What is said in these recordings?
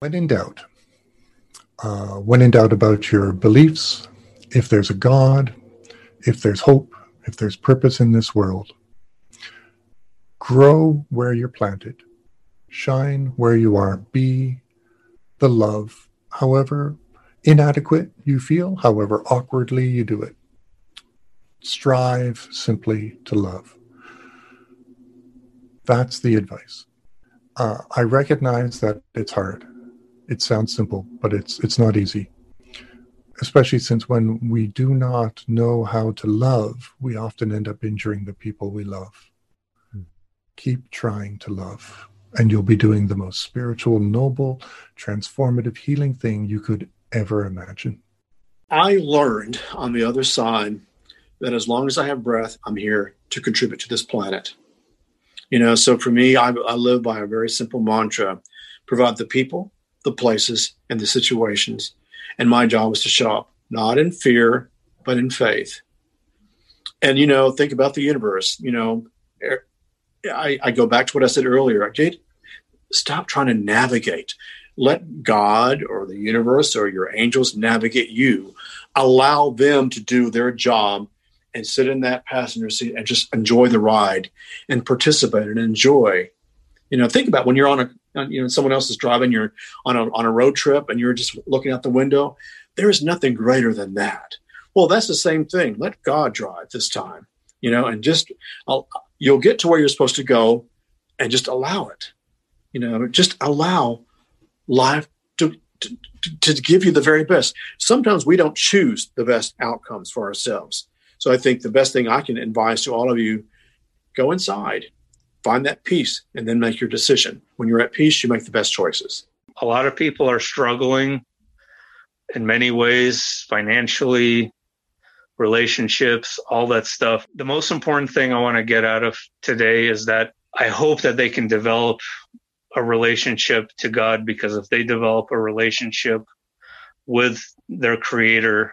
When in doubt, uh, when in doubt about your beliefs, if there's a God, if there's hope, if there's purpose in this world, grow where you're planted, shine where you are, be the love, however inadequate you feel, however awkwardly you do it. Strive simply to love. That's the advice. Uh, I recognize that it's hard. It sounds simple, but it's it's not easy. Especially since when we do not know how to love, we often end up injuring the people we love. Hmm. Keep trying to love, and you'll be doing the most spiritual, noble, transformative, healing thing you could ever imagine. I learned on the other side that as long as I have breath, I'm here to contribute to this planet. You know, so for me, I, I live by a very simple mantra provide the people, the places, and the situations. And my job is to show up, not in fear, but in faith. And, you know, think about the universe. You know, er, I, I go back to what I said earlier. Jade, stop trying to navigate. Let God or the universe or your angels navigate you. Allow them to do their job and sit in that passenger seat and just enjoy the ride and participate and enjoy. You know, think about when you're on a, you know, someone else is driving, you're on a, on a road trip and you're just looking out the window. There is nothing greater than that. Well, that's the same thing. Let God drive this time, you know, and just, I'll, you'll get to where you're supposed to go and just allow it, you know, just allow life to, to, to give you the very best. Sometimes we don't choose the best outcomes for ourselves. So I think the best thing I can advise to all of you go inside, find that peace, and then make your decision. When you're at peace, you make the best choices. A lot of people are struggling in many ways, financially, relationships, all that stuff. The most important thing I want to get out of today is that I hope that they can develop a relationship to God because if they develop a relationship with their creator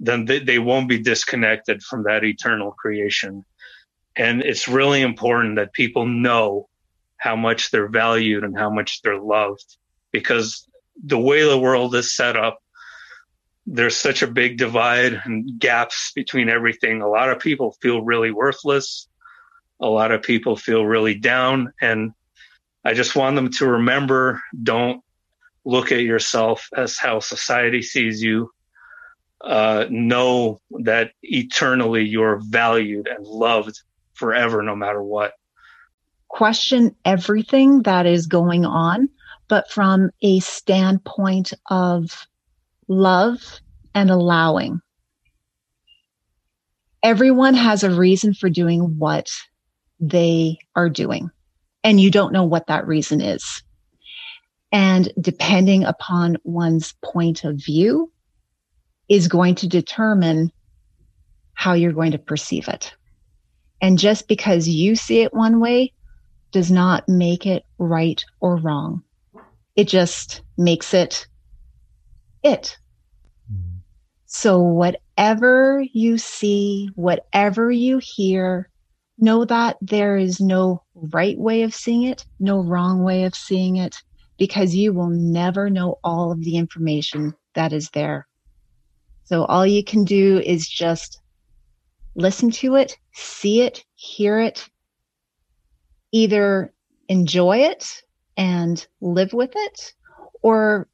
then they, they won't be disconnected from that eternal creation. And it's really important that people know how much they're valued and how much they're loved because the way the world is set up, there's such a big divide and gaps between everything. A lot of people feel really worthless. A lot of people feel really down. And I just want them to remember don't look at yourself as how society sees you uh, know that eternally you're valued and loved forever, no matter what. Question everything that is going on, but from a standpoint of love and allowing. Everyone has a reason for doing what they are doing, and you don't know what that reason is. And depending upon one's point of view, is going to determine how you're going to perceive it. And just because you see it one way does not make it right or wrong. It just makes it it. So whatever you see, whatever you hear, know that there is no right way of seeing it, no wrong way of seeing it, because you will never know all of the information that is there. So all you can do is just listen to it, see it, hear it, either enjoy it and live with it or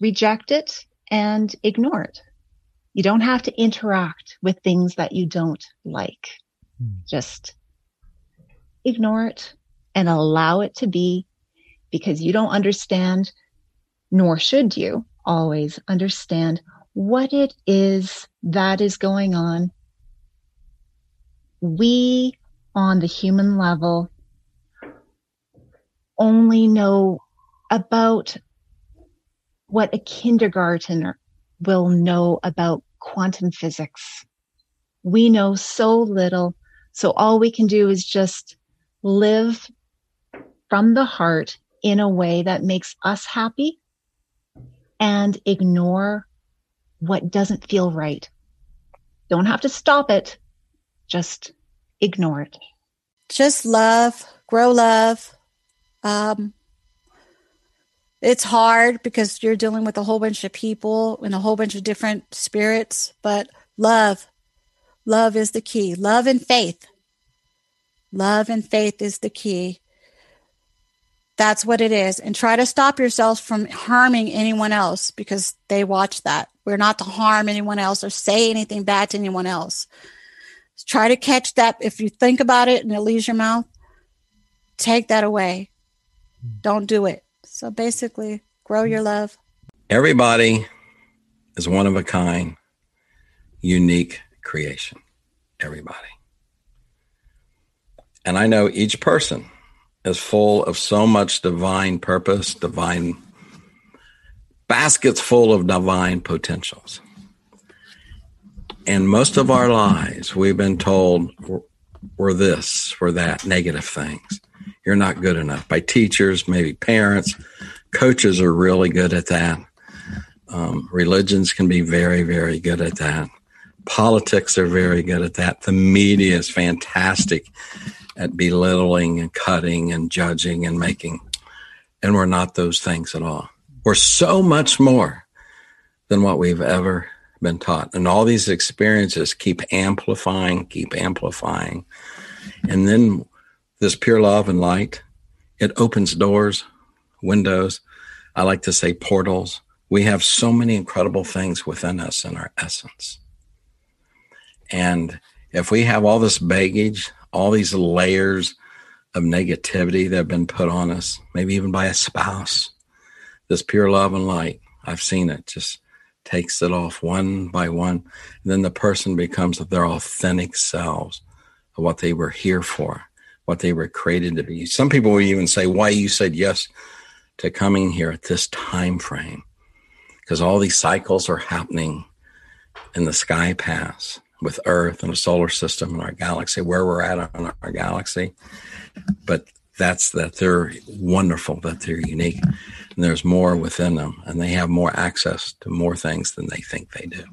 reject it and ignore it. You don't have to interact with things that you don't like. Hmm. Just ignore it and allow it to be because you don't understand, nor should you always understand what it is that is going on. We on the human level only know about what a kindergartner will know about quantum physics. We know so little. So all we can do is just live from the heart in a way that makes us happy and ignore what doesn't feel right. Don't have to stop it, just ignore it. Just love, grow love. Um, it's hard because you're dealing with a whole bunch of people and a whole bunch of different spirits, but love, love is the key. Love and faith. Love and faith is the key. That's what it is. And try to stop yourself from harming anyone else because they watch that. We're not to harm anyone else or say anything bad to anyone else. Try to catch that. If you think about it and it leaves your mouth, take that away. Don't do it. So basically, grow your love. Everybody is one of a kind, unique creation. Everybody. And I know each person is full of so much divine purpose, divine baskets full of divine potentials. And most of our lives, we've been told we're this, we're that, negative things. You're not good enough by teachers, maybe parents. Coaches are really good at that. Um, religions can be very, very good at that. Politics are very good at that. The media is fantastic at belittling and cutting and judging and making. And we're not those things at all. We're so much more than what we've ever been taught. And all these experiences keep amplifying, keep amplifying. And then this pure love and light, it opens doors, windows. I like to say portals. We have so many incredible things within us in our essence. And if we have all this baggage, all these layers of negativity that have been put on us, maybe even by a spouse. This pure love and light, I've seen it, just takes it off one by one. And then the person becomes their authentic selves what they were here for, what they were created to be. Some people will even say, why you said yes to coming here at this time frame. Because all these cycles are happening in the sky paths with Earth and the solar system and our galaxy, where we're at on our galaxy. But that's that they're wonderful, that they're unique, and there's more within them, and they have more access to more things than they think they do.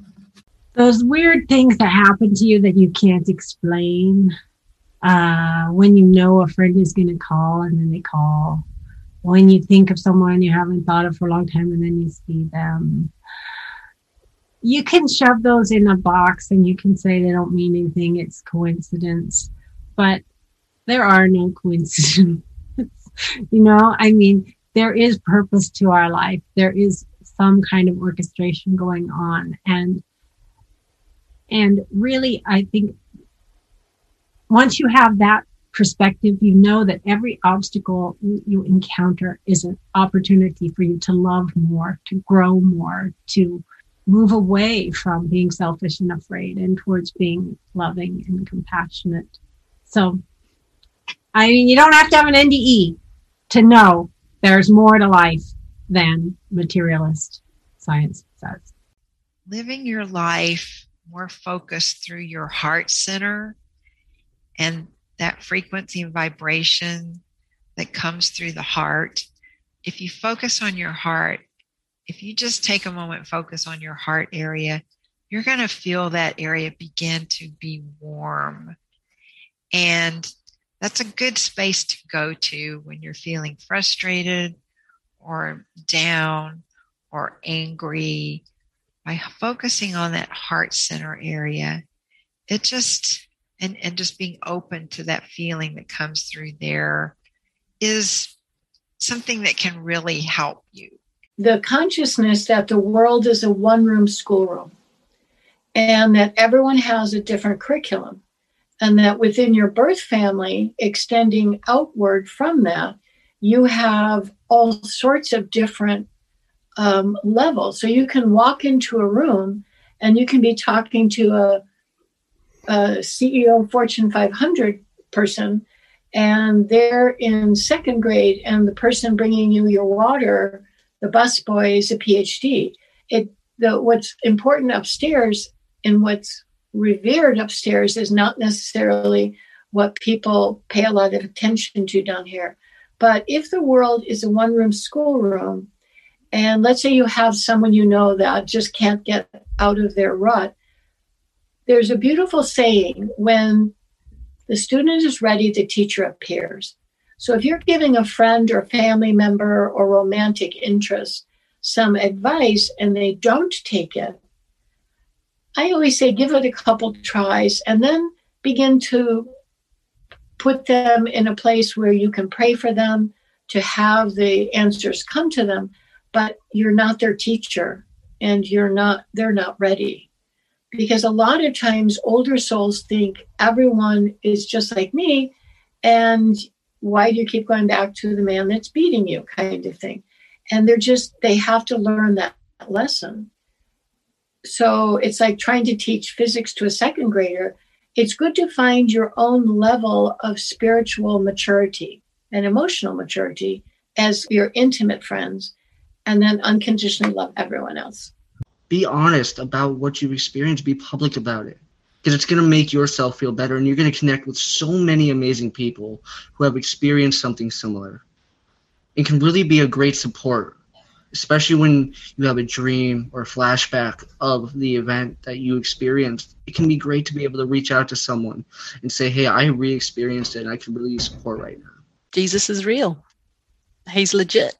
Those weird things that happen to you that you can't explain. Uh, when you know a friend is going to call and then they call. When you think of someone you haven't thought of for a long time and then you see them you can shove those in a box and you can say they don't mean anything, it's coincidence. But there are no coincidences. you know, I mean, there is purpose to our life. There is some kind of orchestration going on. And and really I think once you have that perspective, you know that every obstacle you encounter is an opportunity for you to love more, to grow more, to move away from being selfish and afraid and towards being loving and compassionate. So, I mean, you don't have to have an NDE to know there's more to life than materialist science says. Living your life more focused through your heart center and that frequency and vibration that comes through the heart. If you focus on your heart, if you just take a moment, focus on your heart area, you're going to feel that area begin to be warm. And that's a good space to go to when you're feeling frustrated or down or angry. By focusing on that heart center area, it just, and, and just being open to that feeling that comes through there is something that can really help you the consciousness that the world is a one room schoolroom and that everyone has a different curriculum and that within your birth family extending outward from that you have all sorts of different um, levels so you can walk into a room and you can be talking to a, a ceo fortune 500 person and they're in second grade and the person bringing you your water the busboy is a PhD. It the what's important upstairs and what's revered upstairs is not necessarily what people pay a lot of attention to down here. But if the world is a one room schoolroom, and let's say you have someone you know that just can't get out of their rut, there's a beautiful saying when the student is ready, the teacher appears. So if you're giving a friend or family member or romantic interest some advice and they don't take it, I always say give it a couple tries and then begin to put them in a place where you can pray for them to have the answers come to them, but you're not their teacher and you're not they're not ready. Because a lot of times older souls think everyone is just like me and why do you keep going back to the man that's beating you kind of thing? And they're just they have to learn that lesson so it's like trying to teach physics to a second grader. It's good to find your own level of spiritual maturity and emotional maturity as your intimate friends and then unconditionally love everyone else. Be honest about what you've experienced. Be public about it. Because it's going to make yourself feel better and you're going to connect with so many amazing people who have experienced something similar. It can really be a great support especially when you have a dream or flashback of the event that you experienced it can be great to be able to reach out to someone and say hey i re-experienced it and i can really support right now. Jesus is real. He's legit.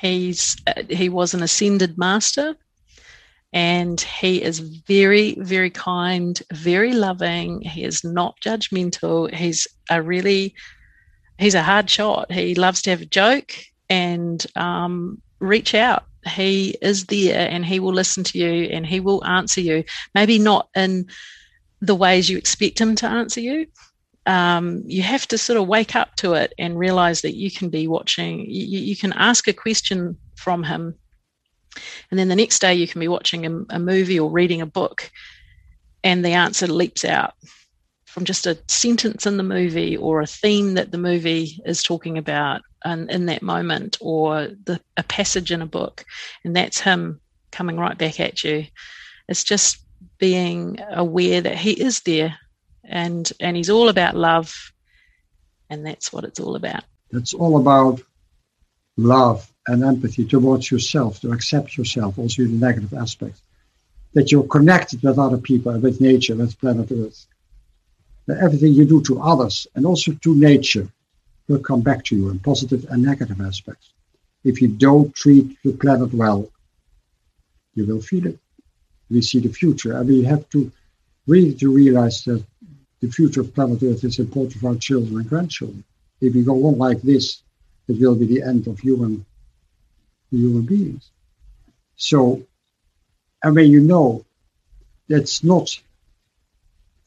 He's uh, he was an ascended master and he is very very kind very loving. He is not judgmental. He's a really he's a hard shot. He loves to have a joke and um, reach out. He is there and he will listen to you and he will answer you. Maybe not in the ways you expect him to answer you. Um, you have to sort of wake up to it and realize that you can be watching. You, you can ask a question from him and then the next day, you can be watching a, a movie or reading a book, and the answer leaps out from just a sentence in the movie or a theme that the movie is talking about in, in that moment or the, a passage in a book. And that's him coming right back at you. It's just being aware that he is there and and he's all about love and that's what it's all about it's all about love and empathy towards yourself, to accept yourself, also the negative aspects. That you're connected with other people, with nature, with planet Earth. Everything you do to others and also to nature will come back to you in positive and negative aspects. If you don't treat the planet well, you will feel it. We see the future, and we have to really to realize that the future of planet Earth is important for our children and grandchildren. If we go on like this, it will be the end of human human beings. So, and when you know that's not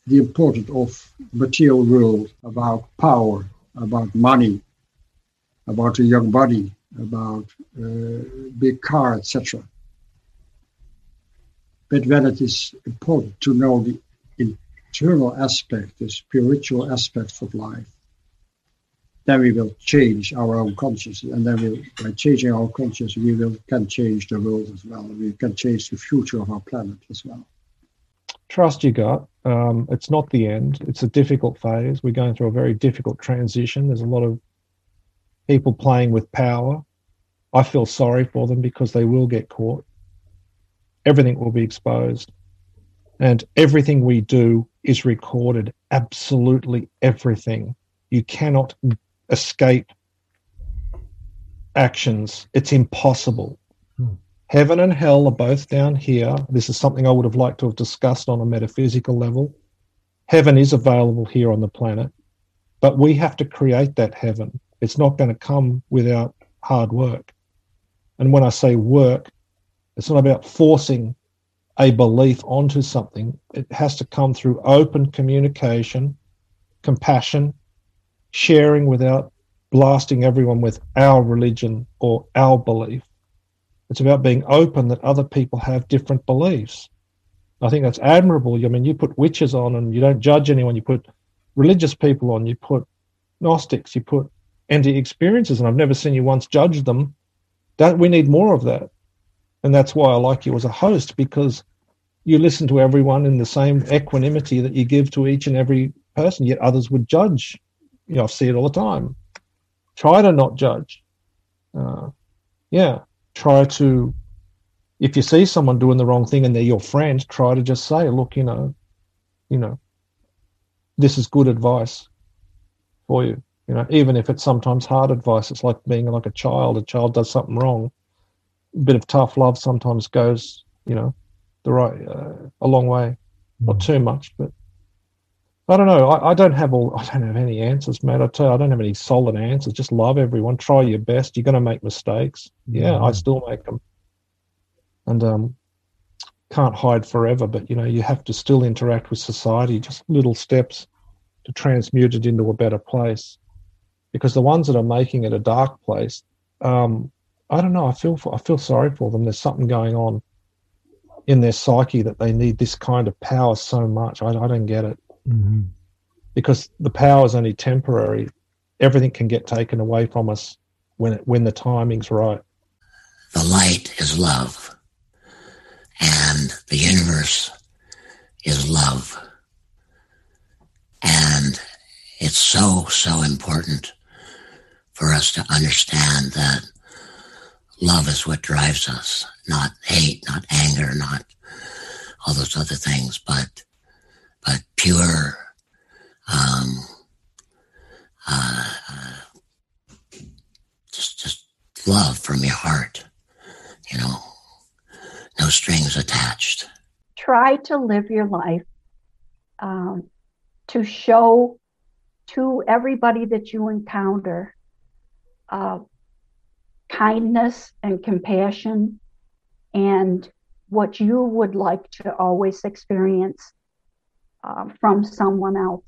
the importance of material world about power, about money, about a young body, about uh, big car, etc. But when it is important to know the internal aspect, the spiritual aspects of life, then we will change our own consciousness, and then we, by changing our consciousness, we will can change the world as well. We can change the future of our planet as well. Trust you gut. Um, it's not the end. It's a difficult phase. We're going through a very difficult transition. There's a lot of people playing with power. I feel sorry for them because they will get caught. Everything will be exposed. And everything we do is recorded. Absolutely everything. You cannot escape actions. It's impossible. Heaven and hell are both down here. This is something I would have liked to have discussed on a metaphysical level. Heaven is available here on the planet, but we have to create that heaven. It's not going to come without hard work. And when I say work, it's not about forcing a belief onto something. It has to come through open communication, compassion, sharing without blasting everyone with our religion or our belief. It's about being open that other people have different beliefs. I think that's admirable. I mean, you put witches on and you don't judge anyone. You put religious people on, you put Gnostics, you put NDE experiences, and I've never seen you once judge them. That we need more of that. And that's why I like you as a host, because you listen to everyone in the same equanimity that you give to each and every person, yet others would judge you know, I see it all the time. Try to not judge. Uh, yeah, try to. If you see someone doing the wrong thing and they're your friend, try to just say, "Look, you know, you know, this is good advice for you." You know, even if it's sometimes hard advice, it's like being like a child. A child does something wrong. A bit of tough love sometimes goes, you know, the right uh, a long way. Not too much, but I don't know. I, I, don't have all. I don't have any answers, man. I tell you, I don't have any solid answers. Just love everyone. Try your best. You're going to make mistakes. Yeah, mm-hmm. I still make them, and um, can't hide forever. But you know, you have to still interact with society. Just little steps to transmute it into a better place. Because the ones that are making it a dark place, um, I don't know. I feel for, I feel sorry for them. There's something going on in their psyche that they need this kind of power so much. I, I don't get it. Mm-hmm. Because the power is only temporary. Everything can get taken away from us when it, when the timing's right. The light is love, and the universe is love. And it's so, so important for us to understand that love is what drives us, not hate, not anger, not all those other things, but but pure um, uh, uh, just just love from your heart you know no strings attached. Try to live your life um, to show to everybody that you encounter uh, kindness and compassion and what you would like to always experience uh, from someone else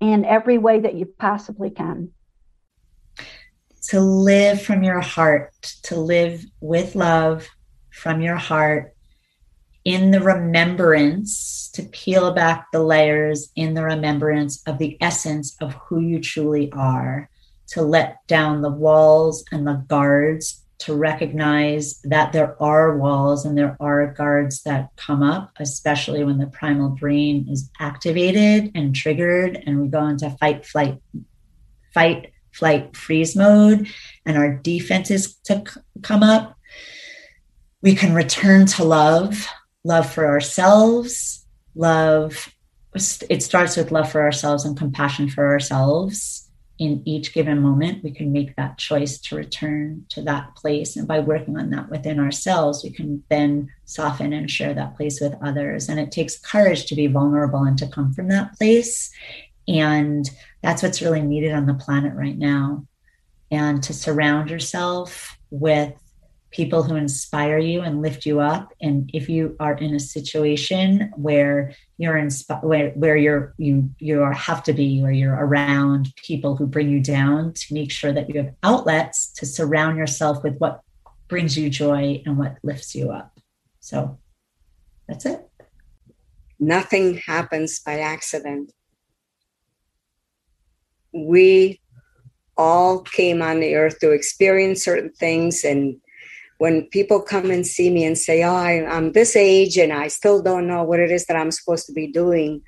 in every way that you possibly can. To live from your heart, to live with love from your heart in the remembrance, to peel back the layers in the remembrance of the essence of who you truly are, to let down the walls and the guards to recognize that there are walls and there are guards that come up, especially when the primal brain is activated and triggered, and we go into fight, flight, fight, flight, freeze mode, and our defenses to c- come up. We can return to love, love for ourselves, love. It starts with love for ourselves and compassion for ourselves in each given moment, we can make that choice to return to that place. And by working on that within ourselves, we can then soften and share that place with others. And it takes courage to be vulnerable and to come from that place. And that's what's really needed on the planet right now. And to surround yourself with people who inspire you and lift you up. And if you are in a situation where you're insp- where, where you're you you are have to be where you're around people who bring you down to make sure that you have outlets to surround yourself with what brings you joy and what lifts you up. So that's it. Nothing happens by accident. We all came on the earth to experience certain things and when people come and see me and say, "Oh, I, am this age and I still don't know what it is that I'm supposed to be doing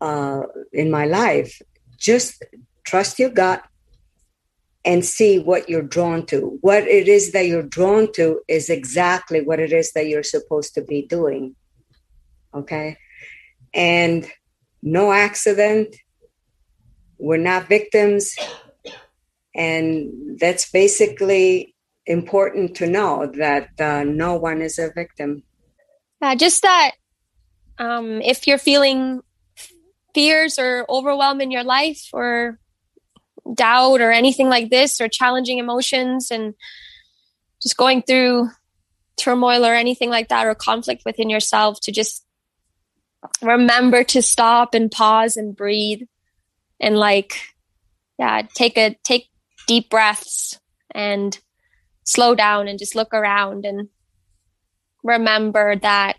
uh, in my life," just trust your gut and see what you're drawn to. What it is that you're drawn to is exactly what it is that you're supposed to be doing. Okay, and no accident. We're not victims. And that's basically important to know that uh, no one is a victim. Uh, just that um, if you're feeling fears or overwhelm in your life or doubt or anything like this or challenging emotions and just going through turmoil or anything like that or conflict within yourself to just remember to stop and pause and breathe and like yeah take a take deep breaths and slow down and just look around and remember that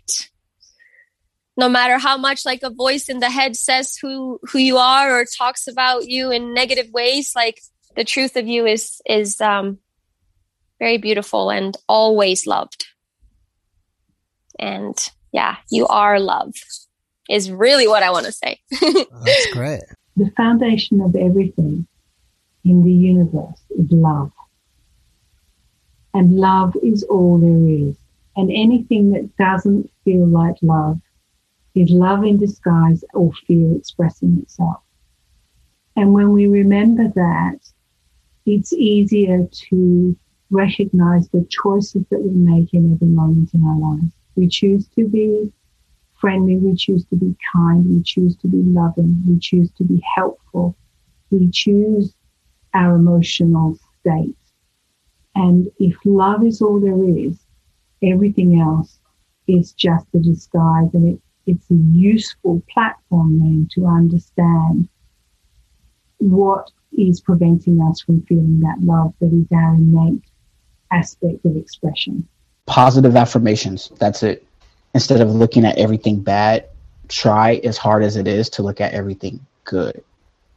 no matter how much like a voice in the head says who who you are or talks about you in negative ways like the truth of you is is um very beautiful and always loved. And yeah you are love is really what i want to say that's great. The foundation of everything in the universe is love and love is all there is. And anything that doesn't feel like love is love in disguise or fear expressing itself. And when we remember that, it's easier to recognize the choices that we make in every moment in our lives. We choose to be friendly, we choose to be kind, we choose to be loving, we choose to be helpful, we choose our emotional state. And if love is all there is, everything else is just a disguise and it, it's a useful platform then to understand what is preventing us from feeling that love that is our innate aspect of expression. Positive affirmations. That's it. Instead of looking at everything bad, try as hard as it is to look at everything good.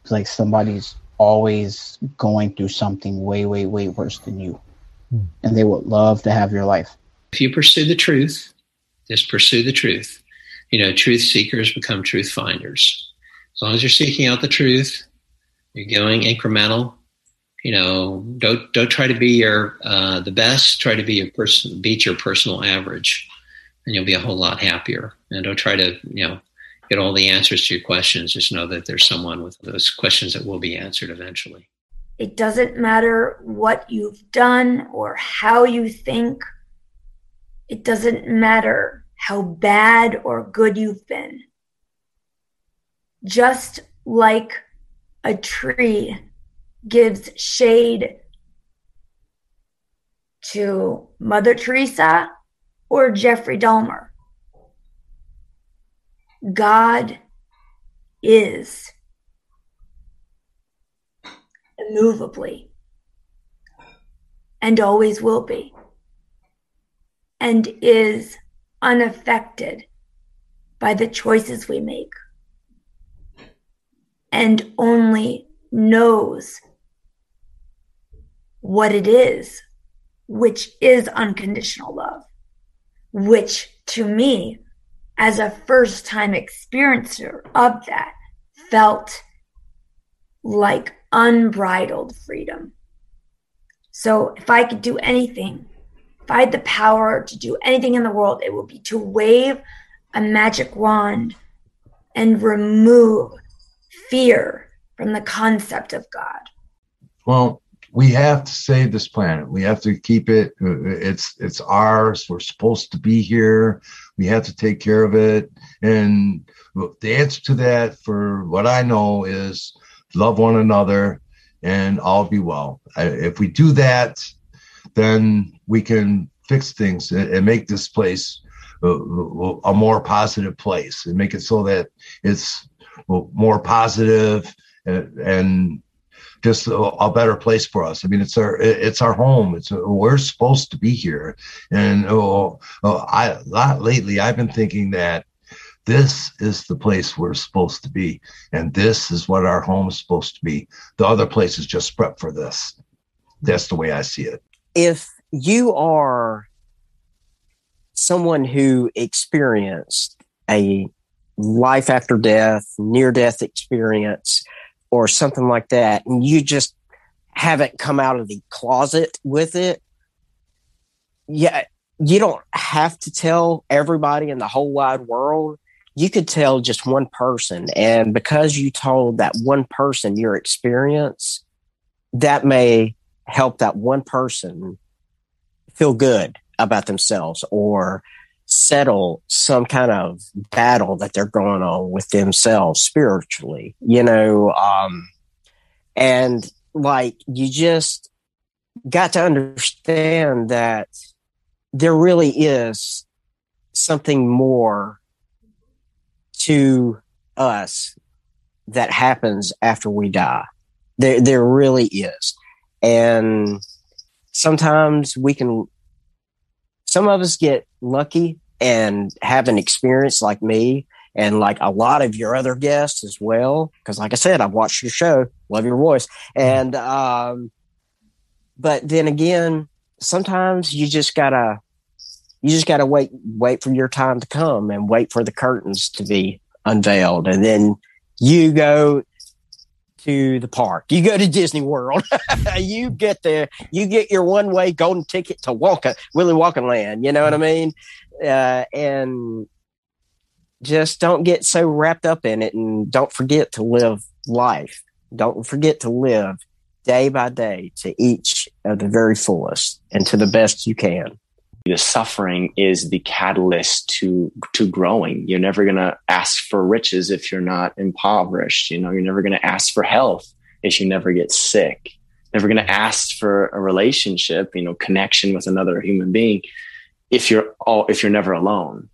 It's like somebody's always going through something way, way, way worse than you. Hmm. And they would love to have your life. If you pursue the truth, just pursue the truth. You know, truth seekers become truth finders. As long as you're seeking out the truth, you're going incremental. You know, don't don't try to be your uh, the best. Try to be your person, beat your personal average, and you'll be a whole lot happier. And don't try to you know get all the answers to your questions. Just know that there's someone with those questions that will be answered eventually. It doesn't matter what you've done or how you think. It doesn't matter how bad or good you've been. Just like a tree gives shade to Mother Teresa or Jeffrey Dahmer. God is immovably and always will be and is unaffected by the choices we make and only knows what it is, which is unconditional love, which to me, as a first time experiencer of that, felt like unbridled freedom. So if I could do anything, if I had the power to do anything in the world, it would be to wave a magic wand and remove fear from the concept of God? Well, we have to save this planet. We have to keep it. It's it's ours. We're supposed to be here. We have to take care of it. And the answer to that, for what I know, is love one another, and all be well. If we do that, then we can fix things and make this place uh, a more positive place and make it so that it's more positive and, just a, a, better place for us. I mean, it's our it's our home. It's we're supposed to be here, and oh, oh, I lot lately I've been thinking that this is the place we're supposed to be, and this is what our home is supposed to be. The other place is just prep for this. That's the way I see it. If you are someone who experienced a life after death, near death experience, or something like that, and you just haven't come out of the closet with it, yeah, you don't have to tell everybody in the whole wide world. You could tell just one person. And because you told that one person your experience, that may help that one person feel good about themselves or settle some kind of battle that they're going on with themselves spiritually, you know. Um, and like you just got to understand that there really is something more to us that happens after we die. There, there really is. And sometimes we can some of us get lucky and have an experience like me and like a lot of your other guests as well. Cause like I said, I've watched your show, love your voice. And, um, but then again, sometimes you just gotta, you just gotta wait, wait for your time to come and wait for the curtains to be unveiled. And then you go to the park. You go to Disney World. you get there. You get your one way golden ticket to Wonka, Willy Wonka Land. You know what I mean? Uh, and just don't get so wrapped up in it, and don't forget to live life. Don't forget to live day by day to each of the very fullest and to the best you can. The suffering is the catalyst to to growing. You're never going to ask for riches if you're not impoverished. You know, you're never going to ask for health if you never get sick. Never going to ask for a relationship, you know, connection with another human being if you're all if you're never alone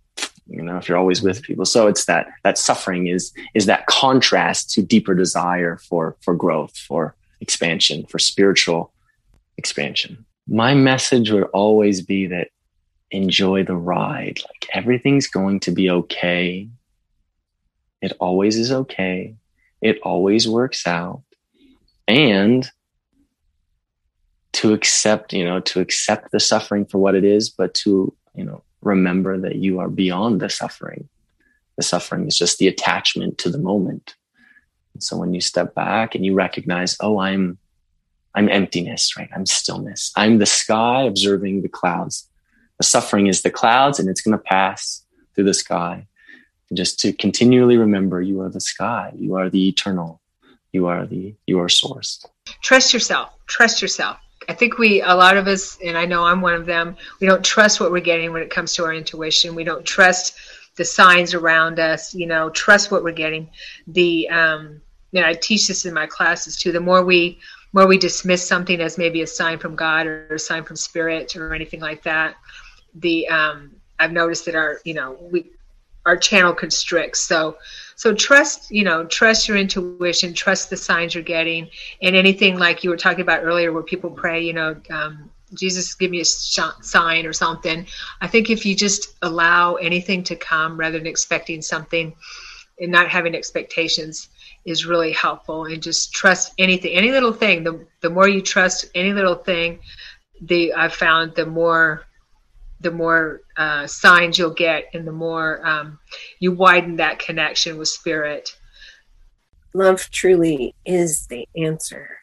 you know if you're always with people so it's that that suffering is is that contrast to deeper desire for for growth for expansion for spiritual expansion my message would always be that enjoy the ride like everything's going to be okay it always is okay it always works out and to accept you know to accept the suffering for what it is but to you know remember that you are beyond the suffering. The suffering is just the attachment to the moment. And so when you step back and you recognize, oh, I'm I'm emptiness, right? I'm stillness. I'm the sky observing the clouds. The suffering is the clouds and it's going to pass through the sky. And just to continually remember you are the sky, you are the eternal, you are the your source. Trust yourself. Trust yourself. I think we, a lot of us, and I know I'm one of them, we don't trust what we're getting when it comes to our intuition. We don't trust the signs around us, you know, trust what we're getting. The, um, you know, I teach this in my classes too. The more we, more we dismiss something as maybe a sign from God or a sign from spirit or anything like that, the, um, I've noticed that our, you know, we, our channel constricts. So, so trust, you know, trust your intuition, trust the signs you're getting, and anything like you were talking about earlier, where people pray, you know, um, Jesus, give me a sign or something. I think if you just allow anything to come rather than expecting something and not having expectations is really helpful and just trust anything, any little thing. The, the more you trust any little thing, the I've found the more the more uh, signs you'll get and the more um, you widen that connection with spirit. Love truly is the answer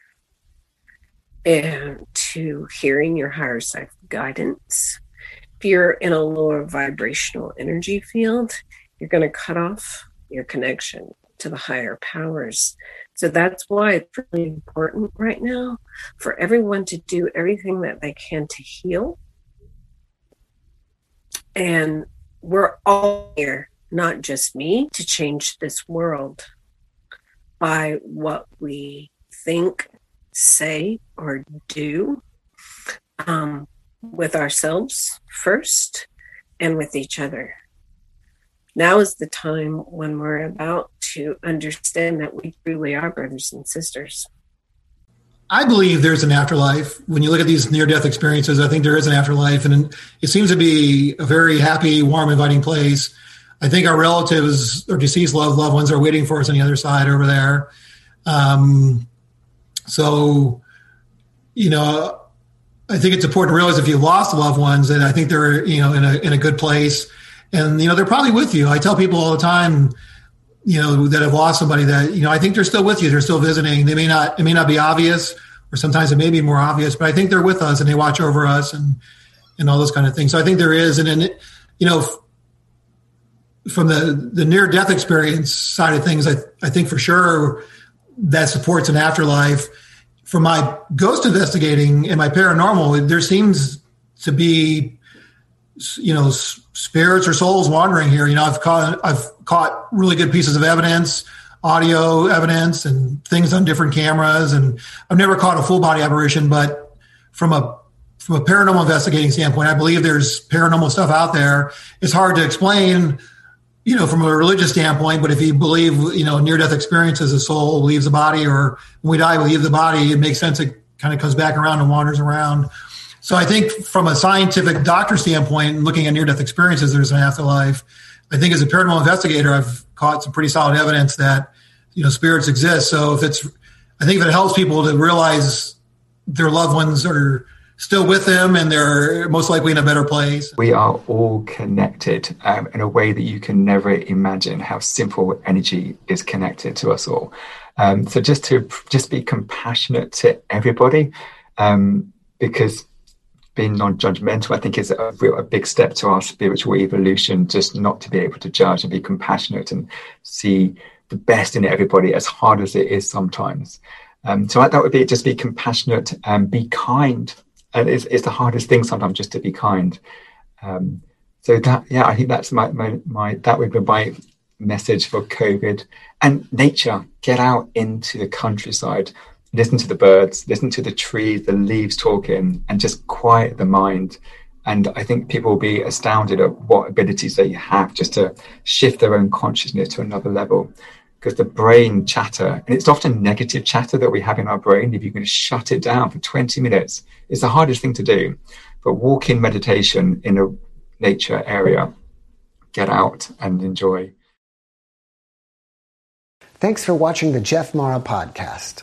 and to hearing your higher self guidance. If you're in a lower vibrational energy field, you're going to cut off your connection to the higher powers. So that's why it's really important right now for everyone to do everything that they can to heal and we're all here, not just me, to change this world by what we think, say, or do um, with ourselves first and with each other. Now is the time when we're about to understand that we truly are brothers and sisters. I believe there's an afterlife. When you look at these near death experiences, I think there is an afterlife, and it seems to be a very happy, warm, inviting place. I think our relatives or deceased loved loved ones are waiting for us on the other side over there. Um, so, you know, I think it's important to realize if you lost loved ones, and I think they're you know in a in a good place, and you know they're probably with you. I tell people all the time you know that have lost somebody that you know I think they're still with you. They're still visiting. They may not. It may not be obvious, or sometimes it may be more obvious, but I think they're with us and they watch over us and and all those kind of things. So I think there is, and then you know, from the the near death experience side of things, I I think for sure that supports an afterlife. For my ghost investigating and my paranormal, there seems to be you know spirits or souls wandering here. You know, I've caught I've caught really good pieces of evidence, audio evidence, and things on different cameras. And I've never caught a full body apparition, but from a from a paranormal investigating standpoint, I believe there's paranormal stuff out there. It's hard to explain, you know, from a religious standpoint. But if you believe, you know, near death experiences, a soul leaves the body, or when we die, we leave the body. It makes sense. It kind of comes back around and wanders around. So I think from a scientific doctor standpoint, looking at near death experiences, there's an afterlife. I think as a paranormal investigator, I've caught some pretty solid evidence that you know spirits exist. So if it's, I think if it helps people to realize their loved ones are still with them and they're most likely in a better place. We are all connected um, in a way that you can never imagine how simple energy is connected to us all. Um, so just to just be compassionate to everybody, um, because being non-judgmental, I think is a, real, a big step to our spiritual evolution. Just not to be able to judge and be compassionate and see the best in everybody, as hard as it is sometimes. Um, so that would be just be compassionate and be kind. And it's, it's the hardest thing sometimes just to be kind. Um, so that yeah, I think that's my, my my that would be my message for COVID and nature. Get out into the countryside, listen to the birds, listen to the trees, the leaves talking, and just quiet the mind. And I think people will be astounded at what abilities they have just to shift their own consciousness to another level. Because the brain chatter, and it's often negative chatter that we have in our brain, if you can shut it down for 20 minutes, it's the hardest thing to do. But walk in meditation in a nature area, get out and enjoy. Thanks for watching the Jeff Mara podcast.